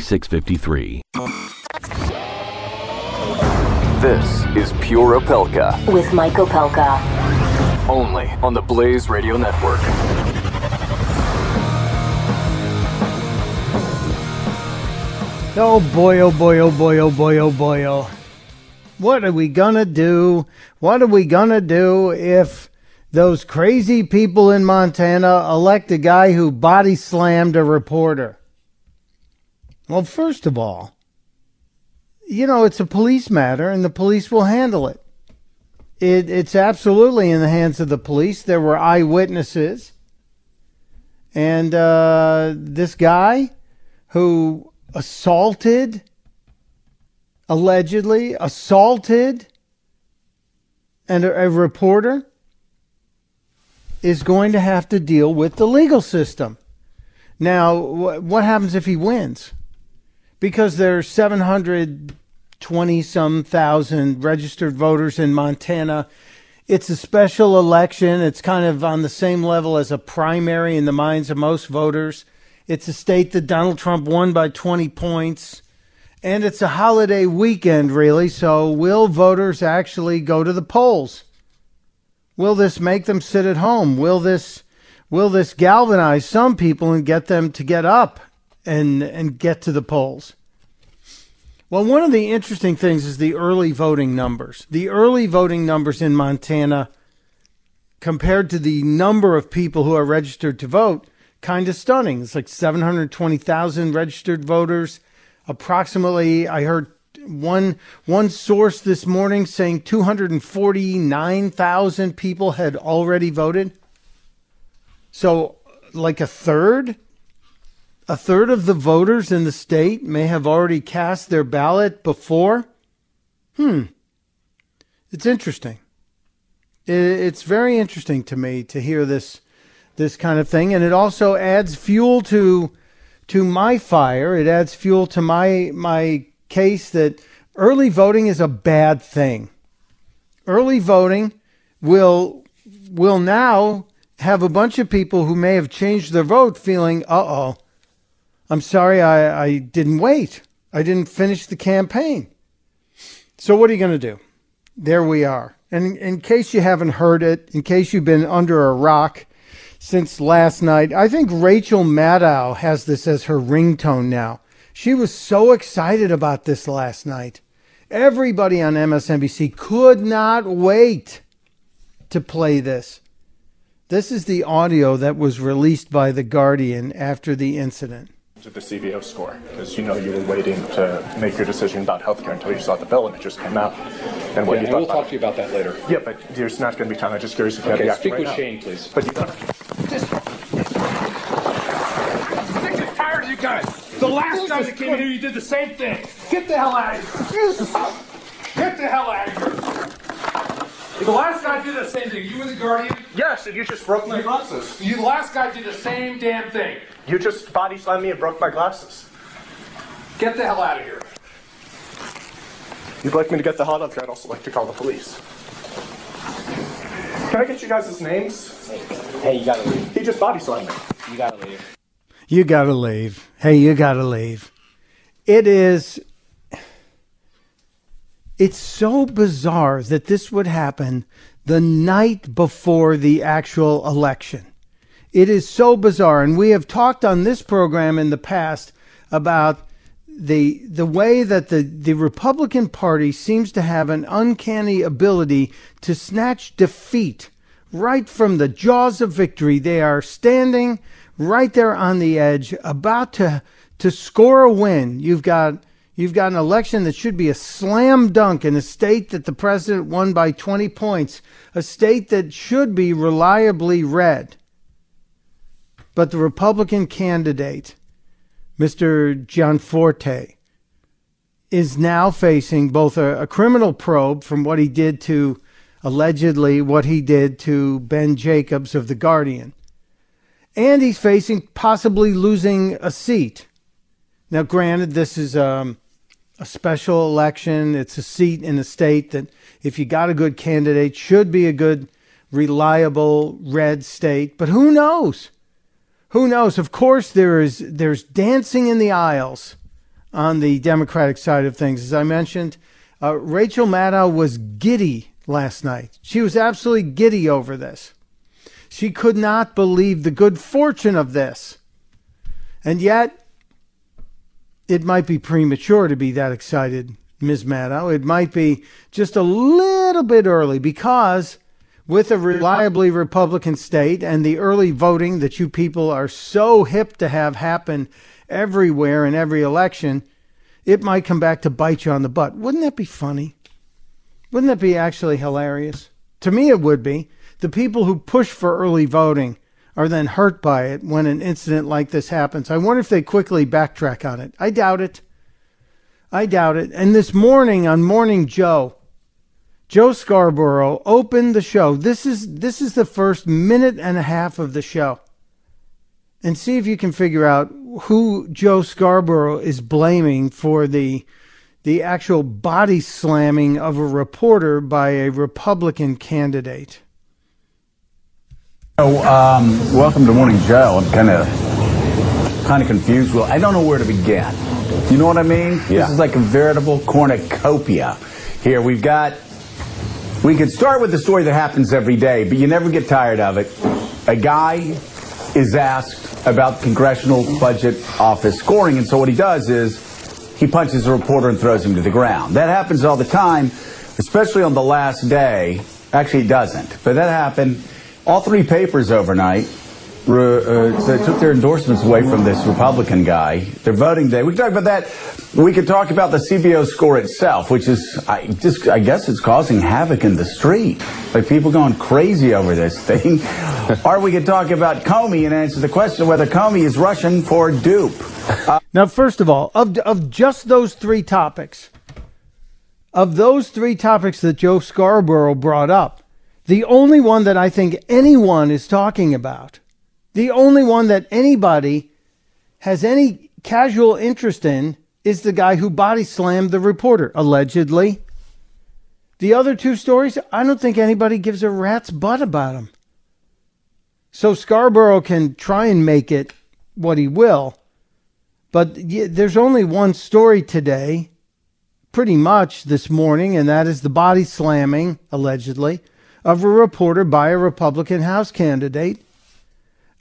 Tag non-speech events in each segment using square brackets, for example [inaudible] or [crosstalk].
4653. This is Pure Opelka with Mike Opelka. only on the Blaze Radio Network. Oh boy, oh boy, oh boy, oh boy, oh boy, oh. What are we gonna do? What are we gonna do if those crazy people in Montana elect a guy who body slammed a reporter? Well, first of all, you know, it's a police matter and the police will handle it. it it's absolutely in the hands of the police. There were eyewitnesses. And uh, this guy who assaulted, allegedly assaulted, and a, a reporter is going to have to deal with the legal system. Now, wh- what happens if he wins? Because there's 720 some thousand registered voters in Montana. It's a special election. It's kind of on the same level as a primary in the minds of most voters. It's a state that Donald Trump won by 20 points. And it's a holiday weekend, really. So, will voters actually go to the polls? Will this make them sit at home? Will this will this galvanize some people and get them to get up and and get to the polls? Well, one of the interesting things is the early voting numbers. The early voting numbers in Montana compared to the number of people who are registered to vote, kind of stunning. It's like 720,000 registered voters. Approximately, I heard one one source this morning saying 249,000 people had already voted. So, like a third, a third of the voters in the state may have already cast their ballot before. Hmm. It's interesting. It's very interesting to me to hear this this kind of thing, and it also adds fuel to to my fire. It adds fuel to my my case that early voting is a bad thing. Early voting will will now have a bunch of people who may have changed their vote feeling, uh oh, I'm sorry I, I didn't wait. I didn't finish the campaign. So what are you going to do? There we are. And in, in case you haven't heard it, in case you've been under a rock since last night, I think Rachel Maddow has this as her ringtone now. She was so excited about this last night. Everybody on MSNBC could not wait to play this. This is the audio that was released by The Guardian after the incident. To the CBO score because you know you were waiting to make your decision about healthcare until you saw the bill and it just came out. And what Yeah, you and thought we'll talk it. to you about that later. Yeah, but there's not going to be time. I'm just curious if you Okay, have the speak action with now. Shane, please. But you sick and tired of you guys. The last guy that came here, you did the same thing. Get the hell out of here. Get the hell out of here. The last guy did the same thing. You were the guardian. yes, and you just broke my glasses. You, the last guy did the same damn thing. You just body slammed me and broke my glasses. Get the hell out of here. You'd like me to get the hell out of here. I'd also like to call the police. Can I get you guys' names? Hey, you gotta leave. He just body slammed me. You gotta leave. You gotta leave. Hey, you gotta leave. It is. It's so bizarre that this would happen the night before the actual election. It is so bizarre. And we have talked on this program in the past about the the way that the, the Republican Party seems to have an uncanny ability to snatch defeat right from the jaws of victory. They are standing right there on the edge, about to to score a win. You've got you've got an election that should be a slam dunk in a state that the president won by 20 points, a state that should be reliably red. But the Republican candidate, Mr. Gianforte, is now facing both a, a criminal probe from what he did to allegedly what he did to Ben Jacobs of The Guardian. And he's facing possibly losing a seat. Now, granted, this is um, a special election. It's a seat in a state that, if you got a good candidate, should be a good, reliable red state. But who knows? Who knows? Of course, there is there's dancing in the aisles on the Democratic side of things. As I mentioned, uh, Rachel Maddow was giddy last night. She was absolutely giddy over this. She could not believe the good fortune of this. And yet, it might be premature to be that excited, Ms. Maddow. It might be just a little bit early because with a reliably Republican state and the early voting that you people are so hip to have happen everywhere in every election, it might come back to bite you on the butt. Wouldn't that be funny? Wouldn't that be actually hilarious? To me, it would be. The people who push for early voting are then hurt by it when an incident like this happens. I wonder if they quickly backtrack on it. I doubt it. I doubt it. And this morning on Morning Joe, Joe Scarborough opened the show. This is this is the first minute and a half of the show. And see if you can figure out who Joe Scarborough is blaming for the the actual body slamming of a reporter by a Republican candidate. So, um, welcome to Morning Joe. I'm kind of kind of confused. Well, I don't know where to begin. You know what I mean? Yeah. This is like a veritable cornucopia. Here we've got. We could start with the story that happens every day, but you never get tired of it. A guy is asked about Congressional Budget Office scoring, and so what he does is he punches a reporter and throws him to the ground. That happens all the time, especially on the last day. Actually, it doesn't, but that happened. All three papers overnight uh, they took their endorsements away from this Republican guy. Their voting day. We can talk about that. We could talk about the CBO score itself, which is, I just, I guess, it's causing havoc in the street. Like people going crazy over this thing. [laughs] or we could talk about Comey and answer the question whether Comey is Russian for dupe. Uh, Now, first of all, of of just those three topics, of those three topics that Joe Scarborough brought up, the only one that I think anyone is talking about, the only one that anybody has any casual interest in, is the guy who body slammed the reporter, allegedly. The other two stories, I don't think anybody gives a rat's butt about them. So Scarborough can try and make it what he will. But there's only one story today, pretty much this morning, and that is the body slamming, allegedly, of a reporter by a Republican House candidate.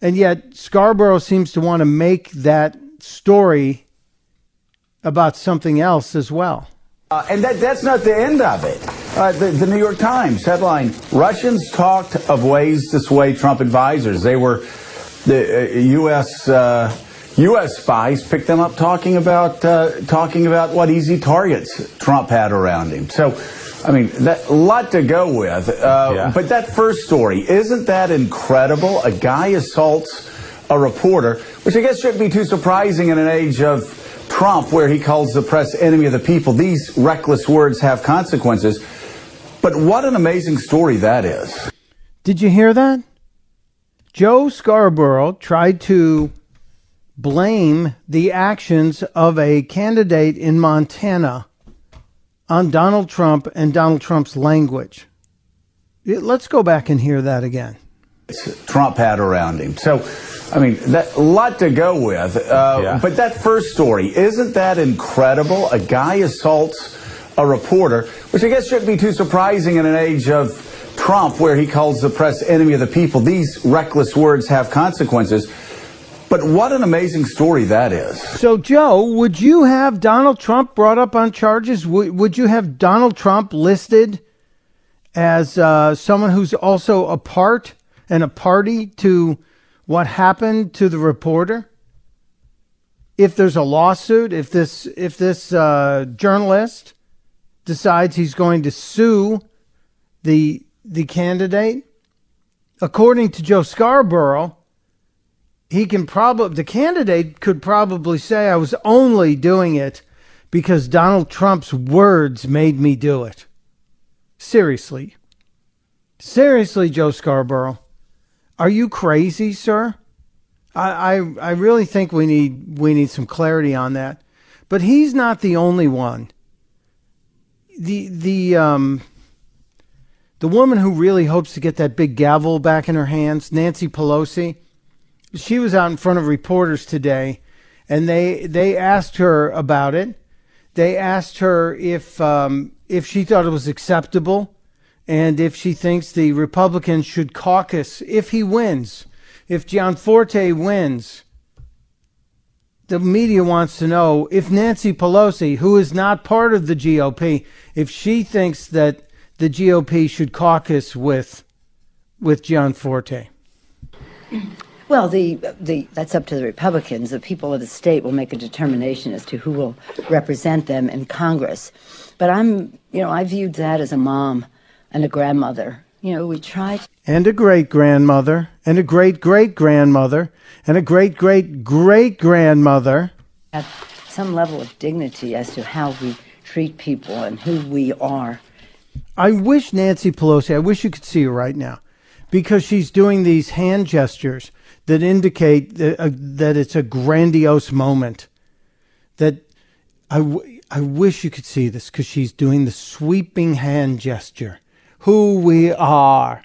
And yet Scarborough seems to want to make that story about something else as well. Uh, and that, that's not the end of it. Uh, the, the New York Times headline Russians talked of ways to sway Trump advisors. They were, the uh, U.S. Uh, U.S. spies picked them up talking about uh, talking about what easy targets Trump had around him. So, I mean, that, a lot to go with. Uh, Yeah. But that first story, isn't that incredible? A guy assaults a reporter, which I guess shouldn't be too surprising in an age of Trump, where he calls the press enemy of the people. These reckless words have consequences. But what an amazing story that is. Did you hear that? Joe Scarborough tried to blame the actions of a candidate in Montana on Donald Trump and Donald Trump's language. Let's go back and hear that again. Trump had around him. So, I mean, that, a lot to go with. Uh, Yeah. But that first story, isn't that incredible? A guy assaults a reporter, which I guess shouldn't be too surprising in an age of Trump, where he calls the press enemy of the people. These reckless words have consequences. But what an amazing story that is. So, Joe, would you have Donald Trump brought up on charges? Would, would you have Donald Trump listed as uh, someone who's also a part and a party to what happened to the reporter? If there's a lawsuit, if this if this uh, journalist decides he's going to sue the the candidate, according to Joe Scarborough, he can probably the candidate could probably say I was only doing it because Donald Trump's words made me do it. Seriously. Seriously, Joe Scarborough. Are you crazy, sir? I, I I really think we need we need some clarity on that. But he's not the only one. The the um the woman who really hopes to get that big gavel back in her hands, Nancy Pelosi, she was out in front of reporters today, and they they asked her about it. They asked her if um, if she thought it was acceptable, and if she thinks the Republicans should caucus if he wins, if Gianforte wins. The media wants to know if Nancy Pelosi, who is not part of the GOP, if she thinks that the GOP should caucus with with Gianforte. Well, the, the, that's up to the Republicans. The people of the state will make a determination as to who will represent them in Congress. But I'm, you know, I viewed that as a mom and a grandmother. You know, we tried. And a great grandmother, and a great great grandmother, and a great great great grandmother. At some level of dignity as to how we treat people and who we are. I wish Nancy Pelosi, I wish you could see her right now, because she's doing these hand gestures that indicate that, uh, it's a grandiose moment. That I, w- I wish you could see this because she's doing the sweeping hand gesture. Who we are.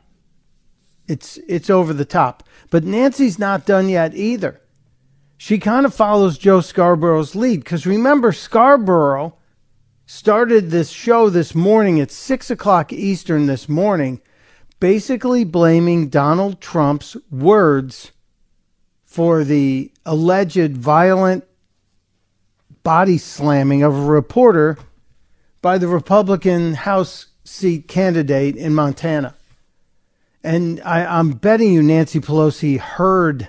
It's it's over the top. But Nancy's not done yet either. She kind of follows Joe Scarborough's lead because remember Scarborough started this show this morning at six o'clock Eastern this morning, basically blaming Donald Trump's words for the alleged violent body slamming of a reporter by the Republican House seat candidate in Montana. And I, I'm betting you Nancy Pelosi heard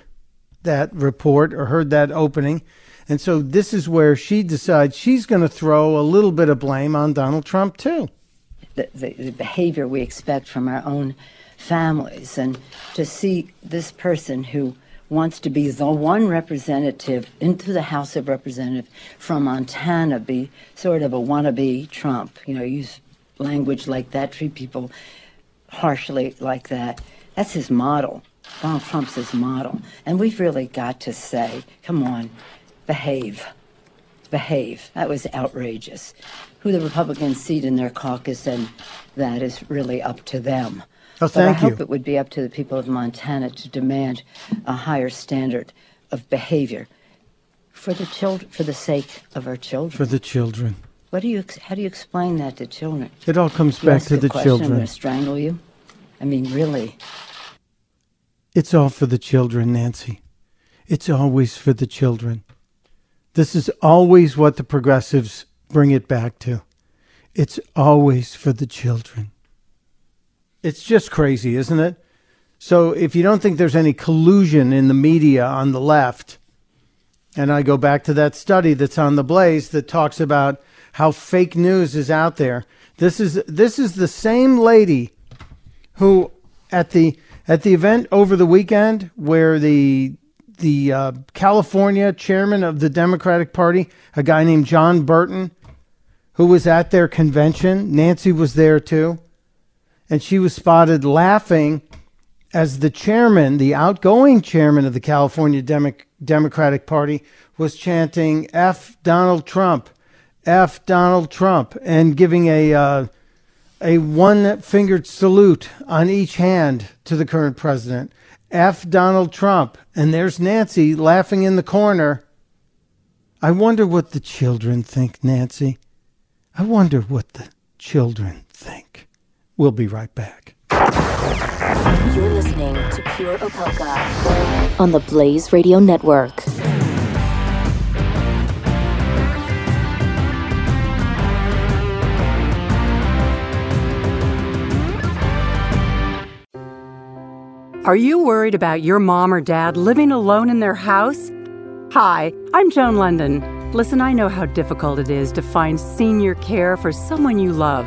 that report or heard that opening. And so this is where she decides she's going to throw a little bit of blame on Donald Trump, too. The, the, the behavior we expect from our own families. And to see this person who wants to be the one representative into the House of Representatives from Montana be sort of a wannabe Trump, you know, use language like that, treat people harshly like that. That's his model. Donald Trump's his model. And we've really got to say, come on, behave. Behave. That was outrageous. Who the Republicans seat in their caucus, and that is really up to them. Oh, but I thank hope it would be up to the people of Montana to demand a higher standard of behavior for the children, for the sake of our children. For the children. What do you? ex- How do you explain that to children? It all comes back to the question, I'm children. going to strangle you. I mean, really. It's all for the children, Nancy. It's always for the children. This is always what the progressives bring it back to. It's always for the children. It's just crazy, isn't it? So if you don't think there's any collusion in the media on the left, and I go back to that study that's on the Blaze that talks about how fake news is out there. This is this is the same lady who at the at the event over the weekend where the the uh, California chairman of the Democratic Party, a guy named John Burton, who was at their convention. Nancy was there too, and she was spotted laughing as the chairman, the outgoing chairman of the California Demo- Democratic Party, was chanting "F Donald Trump, F Donald Trump," and giving a uh, a one-fingered salute on each hand to the current president. F Donald Trump, and there's Nancy laughing in the corner. I wonder what the children think, Nancy. I wonder what the children. We'll be right back. You're listening to Pure Opelka on the Blaze Radio Network. Are you worried about your mom or dad living alone in their house? Hi, I'm Joan London. Listen, I know how difficult it is to find senior care for someone you love.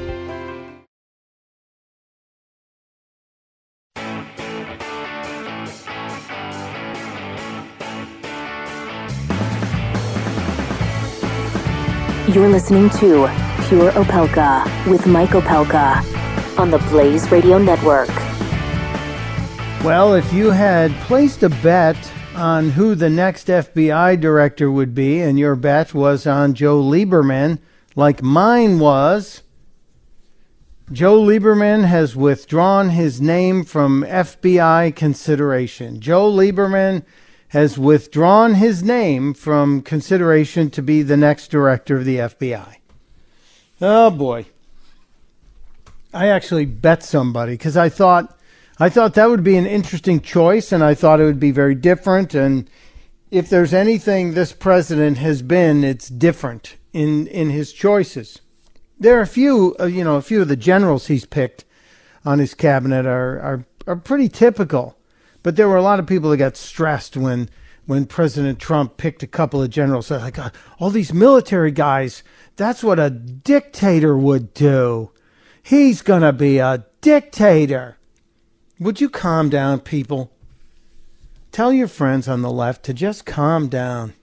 You're listening to Pure Opelka with Mike Opelka on the Blaze Radio Network. Well, if you had placed a bet on who the next FBI director would be, and your bet was on Joe Lieberman, like mine was, Joe Lieberman has withdrawn his name from FBI consideration. Joe Lieberman has withdrawn his name from consideration to be the next director of the FBI. Oh boy. I actually bet somebody because I thought I thought that would be an interesting choice and I thought it would be very different and if there's anything this president has been it's different in in his choices. There are a few uh, you know a few of the generals he's picked on his cabinet are are are pretty typical. But there were a lot of people that got stressed when when President Trump picked a couple of generals. They're like, "Uh, all these military guys, that's what a dictator would do. He's going to be a dictator. Would you calm down, people? Tell your friends on the left to just calm down.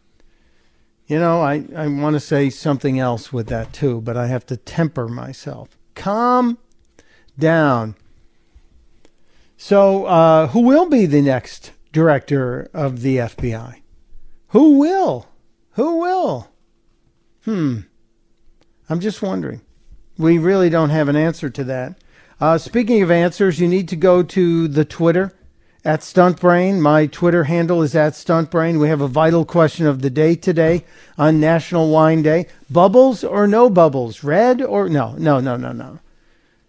You know, I, I want to say something else with that too, but I have to temper myself. Calm down. So, uh, who will be the next director of the FBI? Who will? Who will? Hmm. I'm just wondering. We really don't have an answer to that. Uh, speaking of answers, you need to go to the Twitter at Stuntbrain. My Twitter handle is at Stuntbrain. We have a vital question of the day today on National Wine Day. Bubbles or no bubbles? Red or no? No, no, no, no.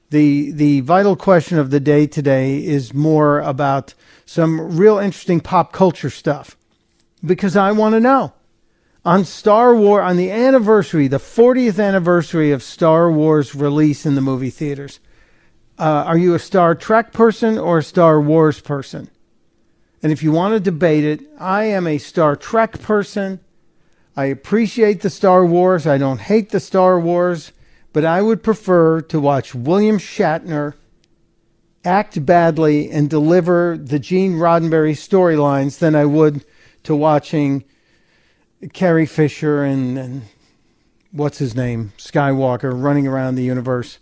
The the vital question of the day today is more about some real interesting pop culture stuff because I want to know on Star Wars on the anniversary, the 40th anniversary of Star Wars release in the movie theaters. Uh, are you a Star Trek person or a Star Wars person? And if you want to debate it, I am a Star Trek person. I appreciate the Star Wars. I don't hate the Star Wars, but I would prefer to watch William Shatner act badly and deliver the Gene Roddenberry storylines than I would to watching Carrie Fisher and, and what's his name, Skywalker, running around the universe.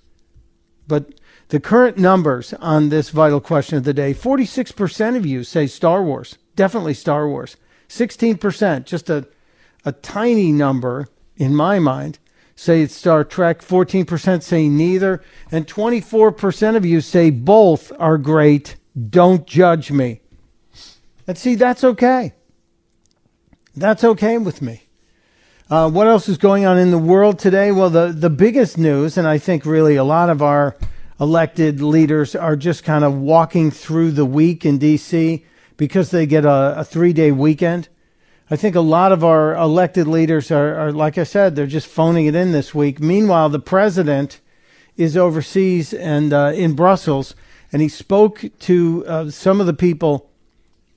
But the current numbers on this vital question of the day 46% of you say Star Wars, definitely Star Wars. 16%, just a, a tiny number in my mind, say it's Star Trek. 14% say neither. And 24% of you say both are great. Don't judge me. And see, that's okay. That's okay with me. Uh, what else is going on in the world today? Well, the, the biggest news, and I think really a lot of our elected leaders are just kind of walking through the week in D.C. because they get a, a three day weekend. I think a lot of our elected leaders are, are, like I said, they're just phoning it in this week. Meanwhile, the president is overseas and uh, in Brussels, and he spoke to uh, some of the people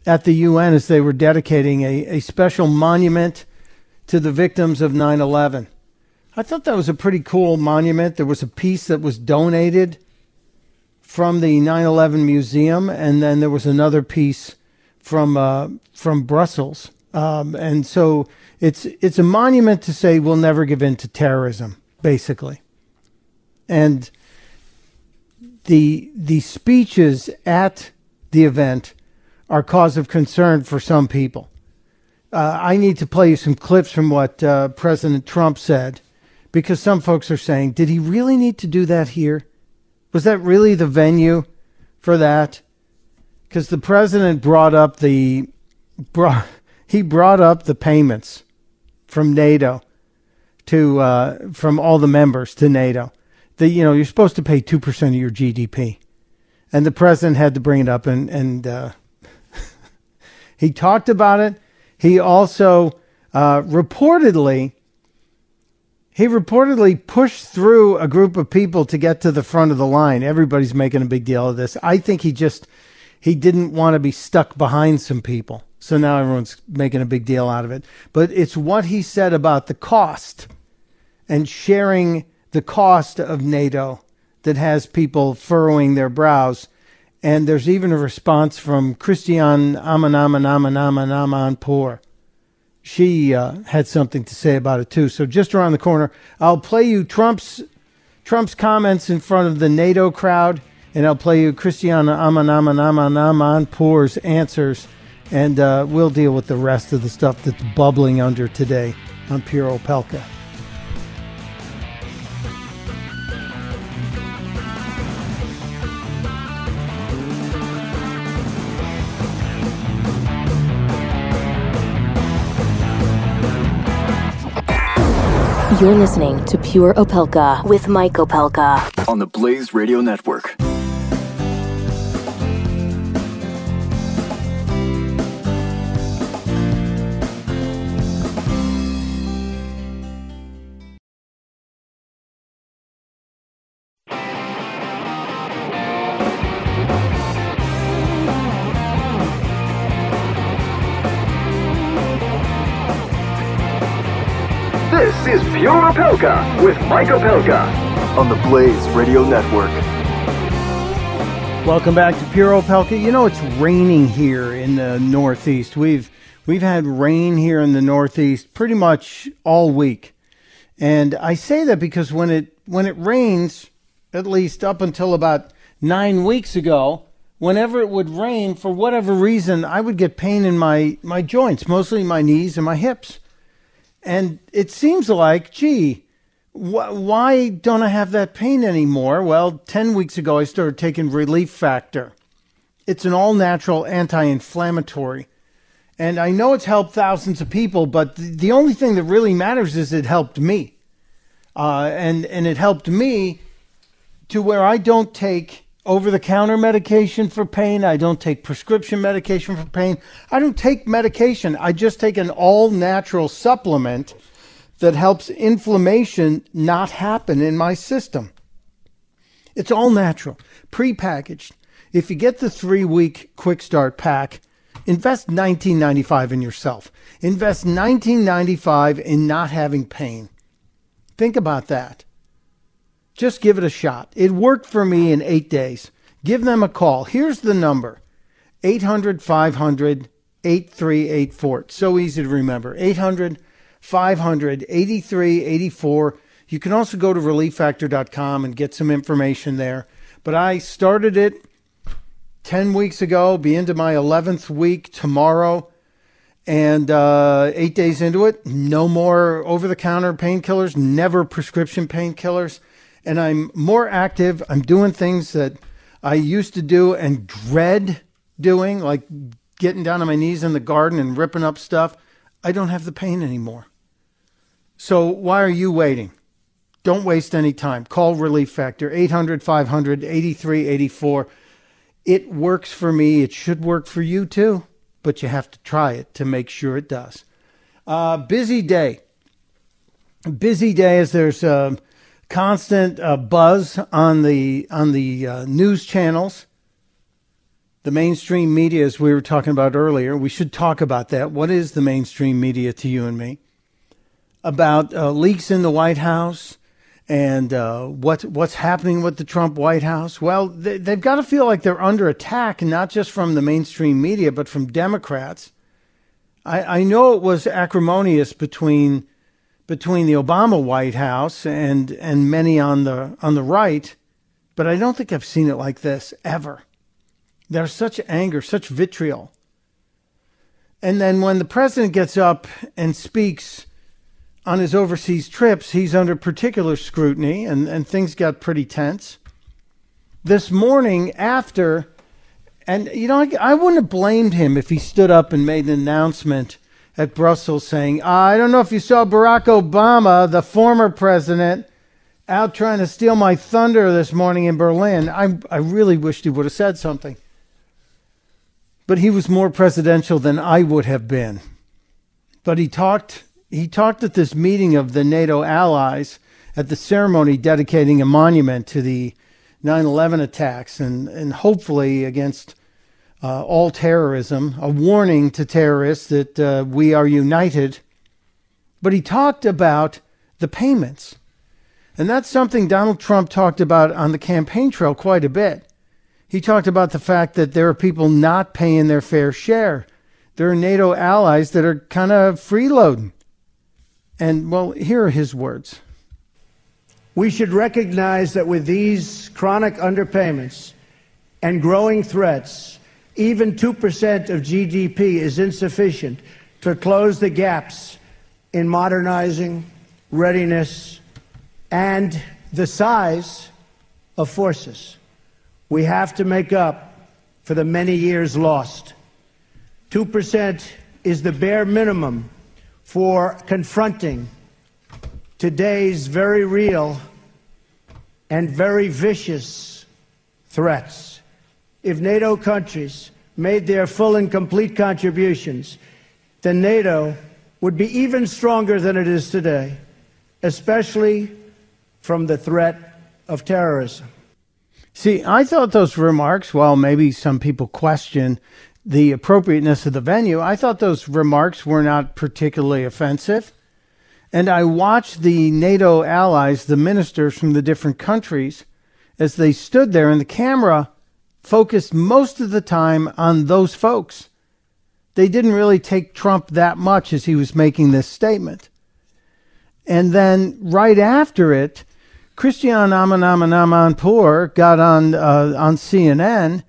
at the UN as they were dedicating a, a special monument to the victims of 9 11. I thought that was a pretty cool monument. There was a piece that was donated from the 9/11 museum, and then there was another piece from uh, from Brussels. Um, and so it's it's a monument to say we'll never give in to terrorism, basically. And the the speeches at the event are cause of concern for some people. Uh, I need to play you some clips from what uh, President Trump said because some folks are saying, did he really need to do that here? Was that really the venue for that? Because the president brought up the brought he brought up the payments from NATO to uh, from all the members to NATO. The you know you're supposed to pay two percent of your GDP, and the president had to bring it up and and uh, [laughs] he talked about it. He also uh, reportedly he reportedly pushed through a group of people to get to the front of the line. Everybody's making a big deal of this. I think he just he didn't want to be stuck behind some people. So now everyone's making a big deal out of it. But it's what he said about the cost and sharing the cost of NATO that has people furrowing their brows. And there's even a response from Christiane Amanamanamanamanamanpour she uh, had something to say about it too. So just around the corner, I'll play you Trump's Trump's comments in front of the NATO crowd, and I'll play you Christiana Amanamanamanamanamanpour's answers, and uh, we'll deal with the rest of the stuff that's bubbling under today on Pure Opelka. You're listening to Pure Opelka with Mike Opelka. On the Blaze Radio Network. Is Pure Opelka with Mike Opelka on the Blaze Radio Network. Welcome back to Pure Opelka. You know it's raining here in the Northeast. We've we've had rain here in the Northeast pretty much all week, and I say that because when it when it rains, at least up until about nine weeks ago, whenever it would rain, for whatever reason, I would get pain in my my joints, mostly my knees and my hips, and it seems like, gee, wh- why don't I have that pain anymore? Well, 10 weeks ago, I started taking Relief Factor. It's an all natural anti inflammatory. And I know it's helped thousands of people, but th- the only thing that really matters is it helped me. Uh, and, and it helped me to where I don't take over the counter medication for pain. I don't take prescription medication for pain. I don't take medication. I just take an all natural supplement that helps inflammation not happen in my system. It's all natural, prepackaged. If you get the three week quick start pack, invest $19.95 in yourself. Invest $19.95 in not having pain. Think about that. Just give it a shot. It worked for me in eight days. Give them a call. Here's the number 800 500 8384. It's so easy to remember. 800 500 8384. You can also go to relieffactor.com and get some information there. But I started it 10 weeks ago, be into my 11th week tomorrow. And uh, eight days into it, no more over the counter painkillers, never prescription painkillers. And I'm more active. I'm doing things that I used to do and dread doing, like getting down on my knees in the garden and ripping up stuff. I don't have the pain anymore. So why are you waiting? Don't waste any time. Call Relief Factor 800 500 8384. It works for me. It should work for you too, but you have to try it to make sure it does. Uh, busy day. Busy day as there's uh, constant uh, buzz on the on the uh, news channels. The mainstream media, as we were talking about earlier, we should talk about that. What is the mainstream media to you and me? About uh, leaks in the White House and uh, what what's happening with the Trump White House. Well, they, they've got to feel like they're under attack, not just from the mainstream media, but from Democrats. I, I know it was acrimonious between between the Obama White House and and many on the on the right, but I don't think I've seen it like this ever. There's such anger, such vitriol. And then when the president gets up and speaks on his overseas trips, he's under particular scrutiny, and, and things got pretty tense. This morning, after, and you know, I, I wouldn't have blamed him if he stood up and made an announcement at Brussels saying, ah, I don't know if you saw Barack Obama, the former president, out trying to steal my thunder this morning in Berlin. I, I really wished he would have said something. But he was more presidential than I would have been. But he talked he talked at this meeting of the NATO allies at the ceremony dedicating a monument to the 9/11 attacks and and hopefully against uh, all terrorism, a warning to terrorists that uh, we are united. But he talked about the payments and that's something Donald Trump talked about on the campaign trail quite a bit. He talked about the fact that there are people not paying their fair share. There are NATO allies that are kind of freeloading. And, well, here are his words. We should recognize that with these chronic underpayments and growing threats, even 2% of GDP is insufficient to close the gaps in modernizing, readiness, and the size of forces. We have to make up for the many years lost. 2% is the bare minimum for confronting today's very real and very vicious threats. If NATO countries made their full and complete contributions, then NATO would be even stronger than it is today, especially from the threat of terrorism. See, I thought those remarks, while maybe some people question the appropriateness of the venue, I thought those remarks were not particularly offensive. And I watched the NATO allies, the ministers from the different countries, as they stood there, and the camera focused most of the time on those folks. They didn't really take Trump that much as he was making this statement. And then right after it, Christiane Amanpour got on uh, on CNN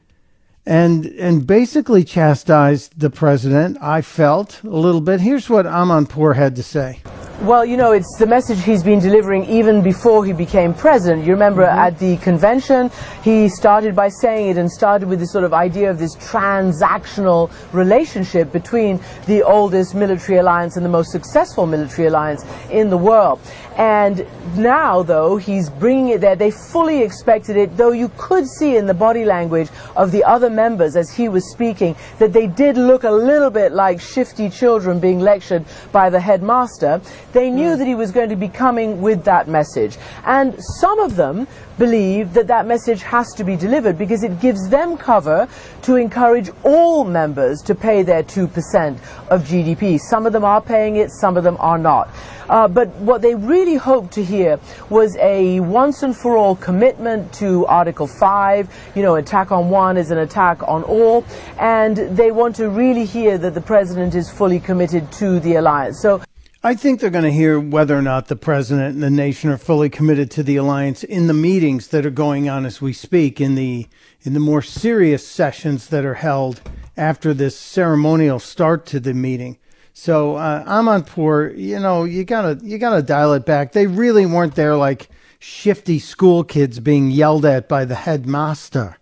and and basically chastised the president. I felt a little bit. Here's what Amanpour had to say. Well, you know, it's the message he's been delivering even before he became president. You remember mm-hmm. at the convention, he started by saying it and started with this sort of idea of this transactional relationship between the oldest military alliance and the most successful military alliance in the world. And now, though, he's bringing it there. They fully expected it, though you could see in the body language of the other members as he was speaking that they did look a little bit like shifty children being lectured by the headmaster. They knew mm. that he was going to be coming with that message. And some of them believe that that message has to be delivered because it gives them cover to encourage all members to pay their 2% of GDP. Some of them are paying it, some of them are not. Uh, but what they really hoped to hear was a once and for all commitment to Article 5. You know, attack on one is an attack on all. And they want to really hear that the president is fully committed to the alliance. So I think they're going to hear whether or not the president and the nation are fully committed to the alliance in the meetings that are going on as we speak, in the in the more serious sessions that are held after this ceremonial start to the meeting. So uh, Amanpour. You know, you gotta you gotta dial it back. They really weren't there like shifty school kids being yelled at by the headmaster,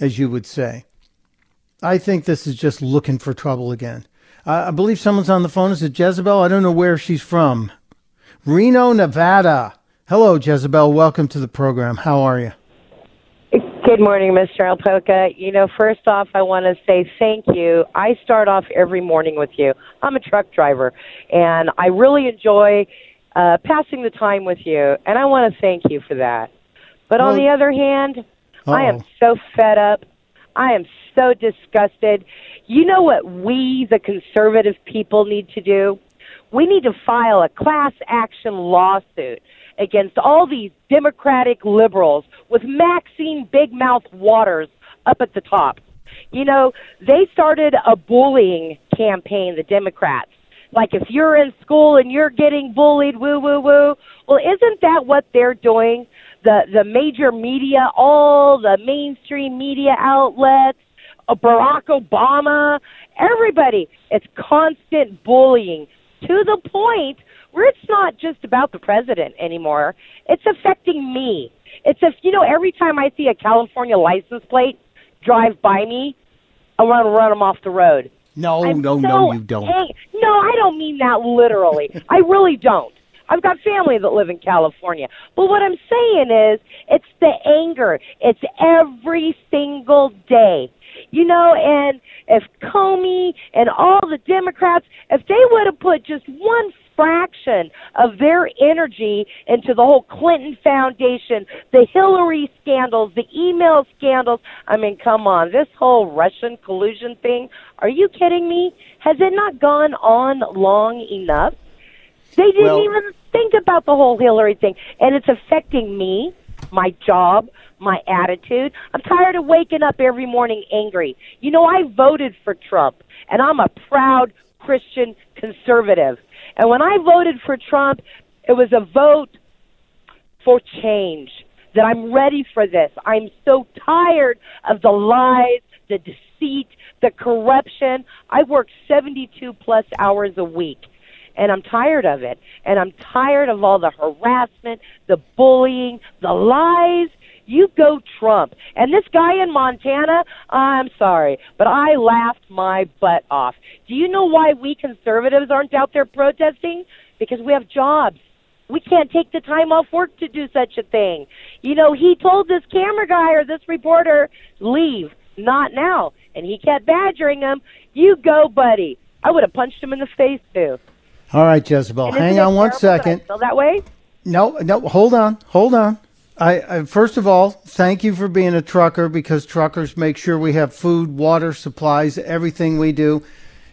as you would say. I think this is just looking for trouble again. Uh, I believe someone's on the phone. Is it Jezebel? I don't know where she's from. Reno, Nevada. Hello, Jezebel. Welcome to the program. How are you? Good morning, Mr. Opelka. You know, first off, I want to say thank you. I start off every morning with you. I'm a truck driver, and I really enjoy uh, passing the time with you, and I want to thank you for that. But well, on the other hand, uh-oh. I am so fed up. I am so disgusted. You know what we, the conservative people, need to do? We need to file a class action lawsuit against all these Democratic liberals with Maxine Big Mouth Waters up at the top. You know, they started a bullying campaign, the Democrats. Like if you're in school and you're getting bullied, woo woo woo. Well, isn't that what they're doing? The the major media, all the mainstream media outlets, uh, Barack Obama, everybody. It's constant bullying. to the point where it's not just about the president anymore. It's affecting me. It's a you know every time I see a California license plate drive by me, I want to run them off the road. No, I'm no, so no, you don't. ang- no, I don't mean that literally. I really don't. I've got family that live in California. But what I'm saying is, it's the anger. It's every single day. You know, and if Comey and all the Democrats, if they would have put just one fraction of their energy into the whole Clinton Foundation, the Hillary scandals, the email scandals. I mean, come on, this whole Russian collusion thing. Are you kidding me? Has it not gone on long enough? They didn't Well- even think about the whole Hillary thing, and it's affecting me, my job, my attitude. I'm tired of waking up every morning angry. You know, I voted for Trump, and I'm a proud Christian conservative. And when I voted for Trump, it was a vote for change. That I'm ready for this. I'm so tired of the lies, the deceit, the corruption. I work 72 plus hours a week and I'm tired of it. And I'm tired of all the harassment, the bullying, the lies. You go Trump. And this guy in Montana, I'm sorry, but I laughed my butt off. Do you know why we conservatives aren't out there protesting? Because we have jobs. We can't take the time off work to do such a thing. You know, he told this camera guy or this reporter, leave, not now. And he kept badgering him. You go, buddy. I would have punched him in the face, too. All right, Jezebel, hang on one terrible that feel that way? No, no, hold on, hold on. I, I first of all, thank you for being a trucker because truckers make sure we have food, water, supplies, everything we do.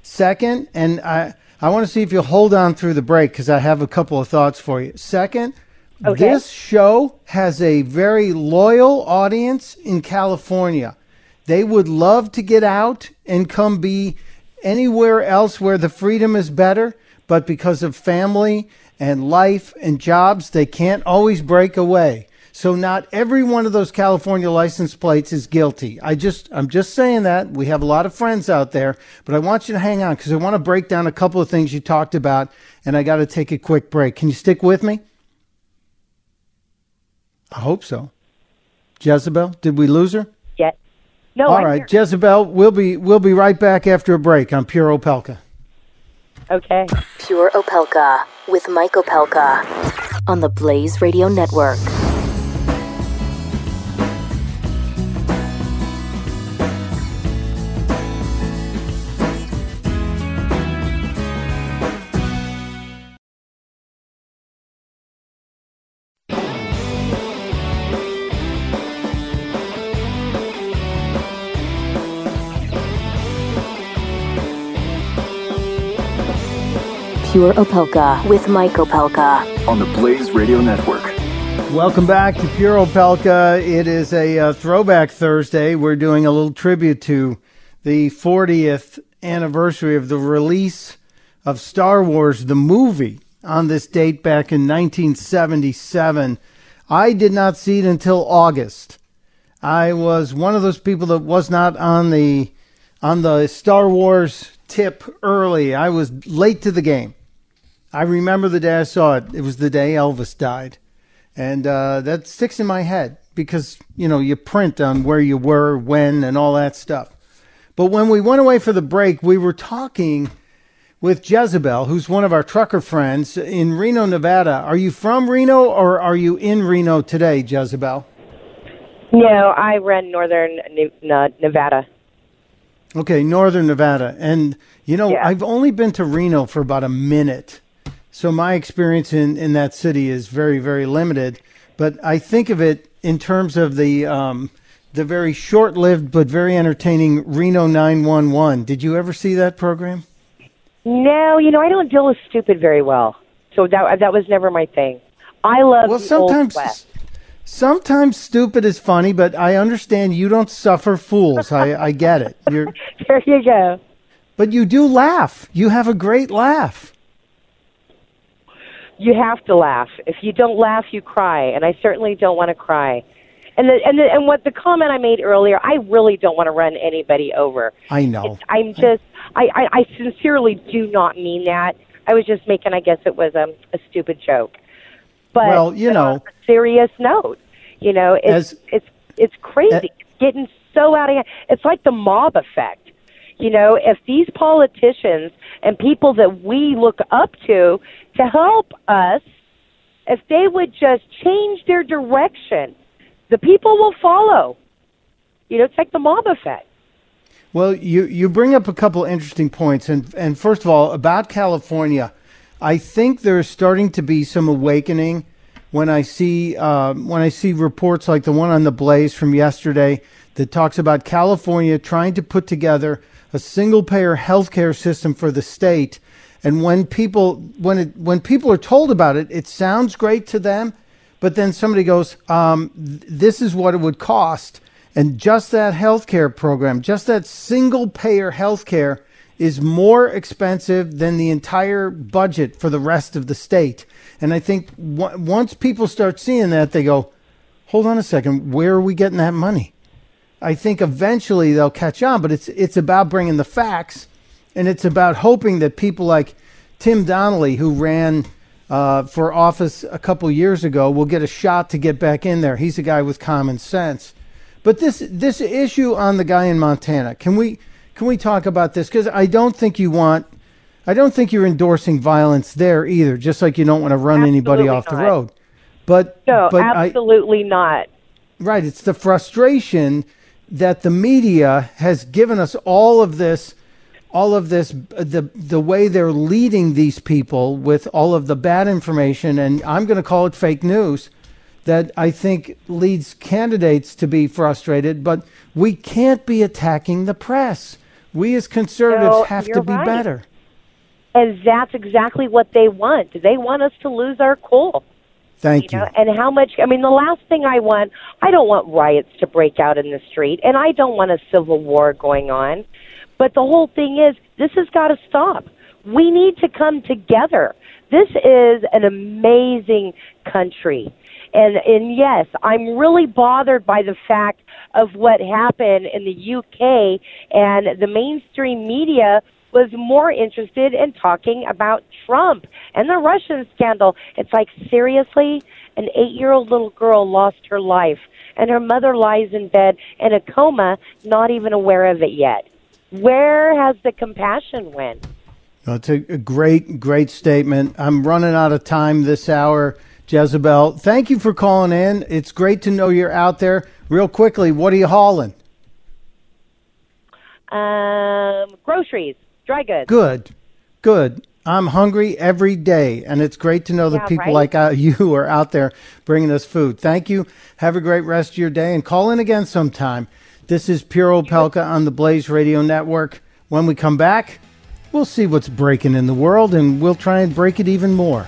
Second, and I I want to see if you'll hold on through the break because I have a couple of thoughts for you. Second, Okay. this show has a very loyal audience in California. They would love to get out and come be anywhere else where the freedom is better, but because of family and life and jobs, they can't always break away. So not every one of those California license plates is guilty. I just I'm just saying that. We have a lot of friends out there, but I want you to hang on cuz I want to break down a couple of things you talked about and I got to take a quick break. Can you stick with me? I hope so. Jezebel, did we lose her? Yeah. No, All I'm right, here. Jezebel, we'll be we'll be right back after a break on Pure Opelka. Okay. Pure Opelka with Mike Opelka on the Blaze Radio Network. Pure Opelka with Mike Opelka. on the Blaze Radio Network. Welcome back to Pure Opelka. It is a uh, throwback Thursday. We're doing a little tribute to the 40th anniversary of the release of Star Wars, the movie, on this date back in 1977. I did not see it until August. I was one of those people that was not on the on the Star Wars tip early. I was late to the game. I remember the day I saw it. It was the day Elvis died. And uh, that sticks in my head because, you know, you print on where you were, when, and all that stuff. But when we went away for the break, we were talking with Jezebel, who's one of our trucker friends in Reno, Nevada. Are you from Reno or are you in Reno today, Jezebel? No, I run northern Ne- Ne- Nevada. Okay, Northern Nevada. And, you know, I've only been to Reno for about a minute. So my experience in, in that city is very, very limited. But I think of it in terms of the um, the very short lived but very entertaining Reno 911. Did you ever see that program? No, you know I don't deal with stupid very well, so that that was never my thing. I love Well, sometimes sometimes stupid is funny, but I understand you don't suffer fools. I, I get it. You're, [laughs] there you go. But you do laugh. You have a great laugh. You have to laugh. If you don't laugh, you cry, and I certainly don't want to cry. And the, and the, and what the comment I made earlier, I really don't want to run anybody over. I know. I'm just, I, I, I sincerely do not mean that. I was just making, I guess it was a, a stupid joke. But Well, you know- on a serious note, you know, it's As- it's it's crazy. it's getting so out of hand. It's like the mob effect. You know, if these politicians and people that we look up to to help us, if they would just change their direction, the people will follow. You know, it's like the mob effect. Well, you, you bring up a couple interesting points, and and first of all, about California, I think there's starting to be some awakening when I see uh, when I see reports like the one on the Blaze from yesterday that talks about California trying to put together a single payer healthcare system for the state, and when people when it when people are told about it, it sounds great to them, but then somebody goes, um, "This is what it would cost." And just that healthcare program, just that single payer healthcare is more expensive than the entire budget for the rest of the state. And I think w- once people start seeing that, they go, hold on a second, where are we getting that money? I think eventually they'll catch on, but it's it's about bringing the facts, and it's about hoping that people like Tim Donnelly, who ran uh, for office a couple years ago, will get a shot to get back in there. He's a guy with common sense. But this this issue on the guy in Montana, can we can we talk about this? Because I don't think you want, I don't think you're endorsing violence there either. Just like you don't want to run anybody Absolutely off the not. road. But No, but I, absolutely not. Right. It's the frustration that the media has given us all of this, all of this, the the way they're leading these people with all of the bad information, and I'm going to call it fake news. That I think leads candidates to be frustrated, but we can't be attacking the press. We as conservatives No, have to be right. better. And that's exactly what they want. They want us to lose our cool. Thank you. know, and how much I mean the last thing I want I don't want riots to break out in the street and I don't want a civil war going on. But the whole thing is this has got to stop. We need to come together. This is an amazing country. And and yes, I'm really bothered by the fact of what happened in the UK and the mainstream media was more interested in talking about Trump and the Russian scandal. It's like, seriously? An eight year old little girl lost her life, and her mother lies in bed in a coma, not even aware of it yet. Where has the compassion went? It's a, a great, great statement. I'm running out of time this hour, Jezebel. Thank you for calling in. It's great to know you're out there. Real quickly, what are you hauling? Um, groceries, dry goods. Good, good. I'm hungry every day, and it's great to know that Yeah, people right? like uh, [laughs] you are out there bringing us food. Thank you. Have a great rest of your day, and call in again sometime. This is Pure Opelka on the Blaze Radio Network. When we come back, we'll see what's breaking in the world, and we'll try and break it even more.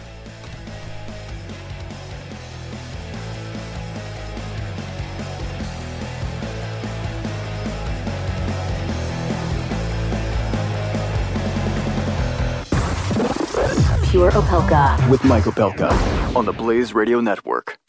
Pure Opelka. With Michael Opelka on the Blaze Radio Network.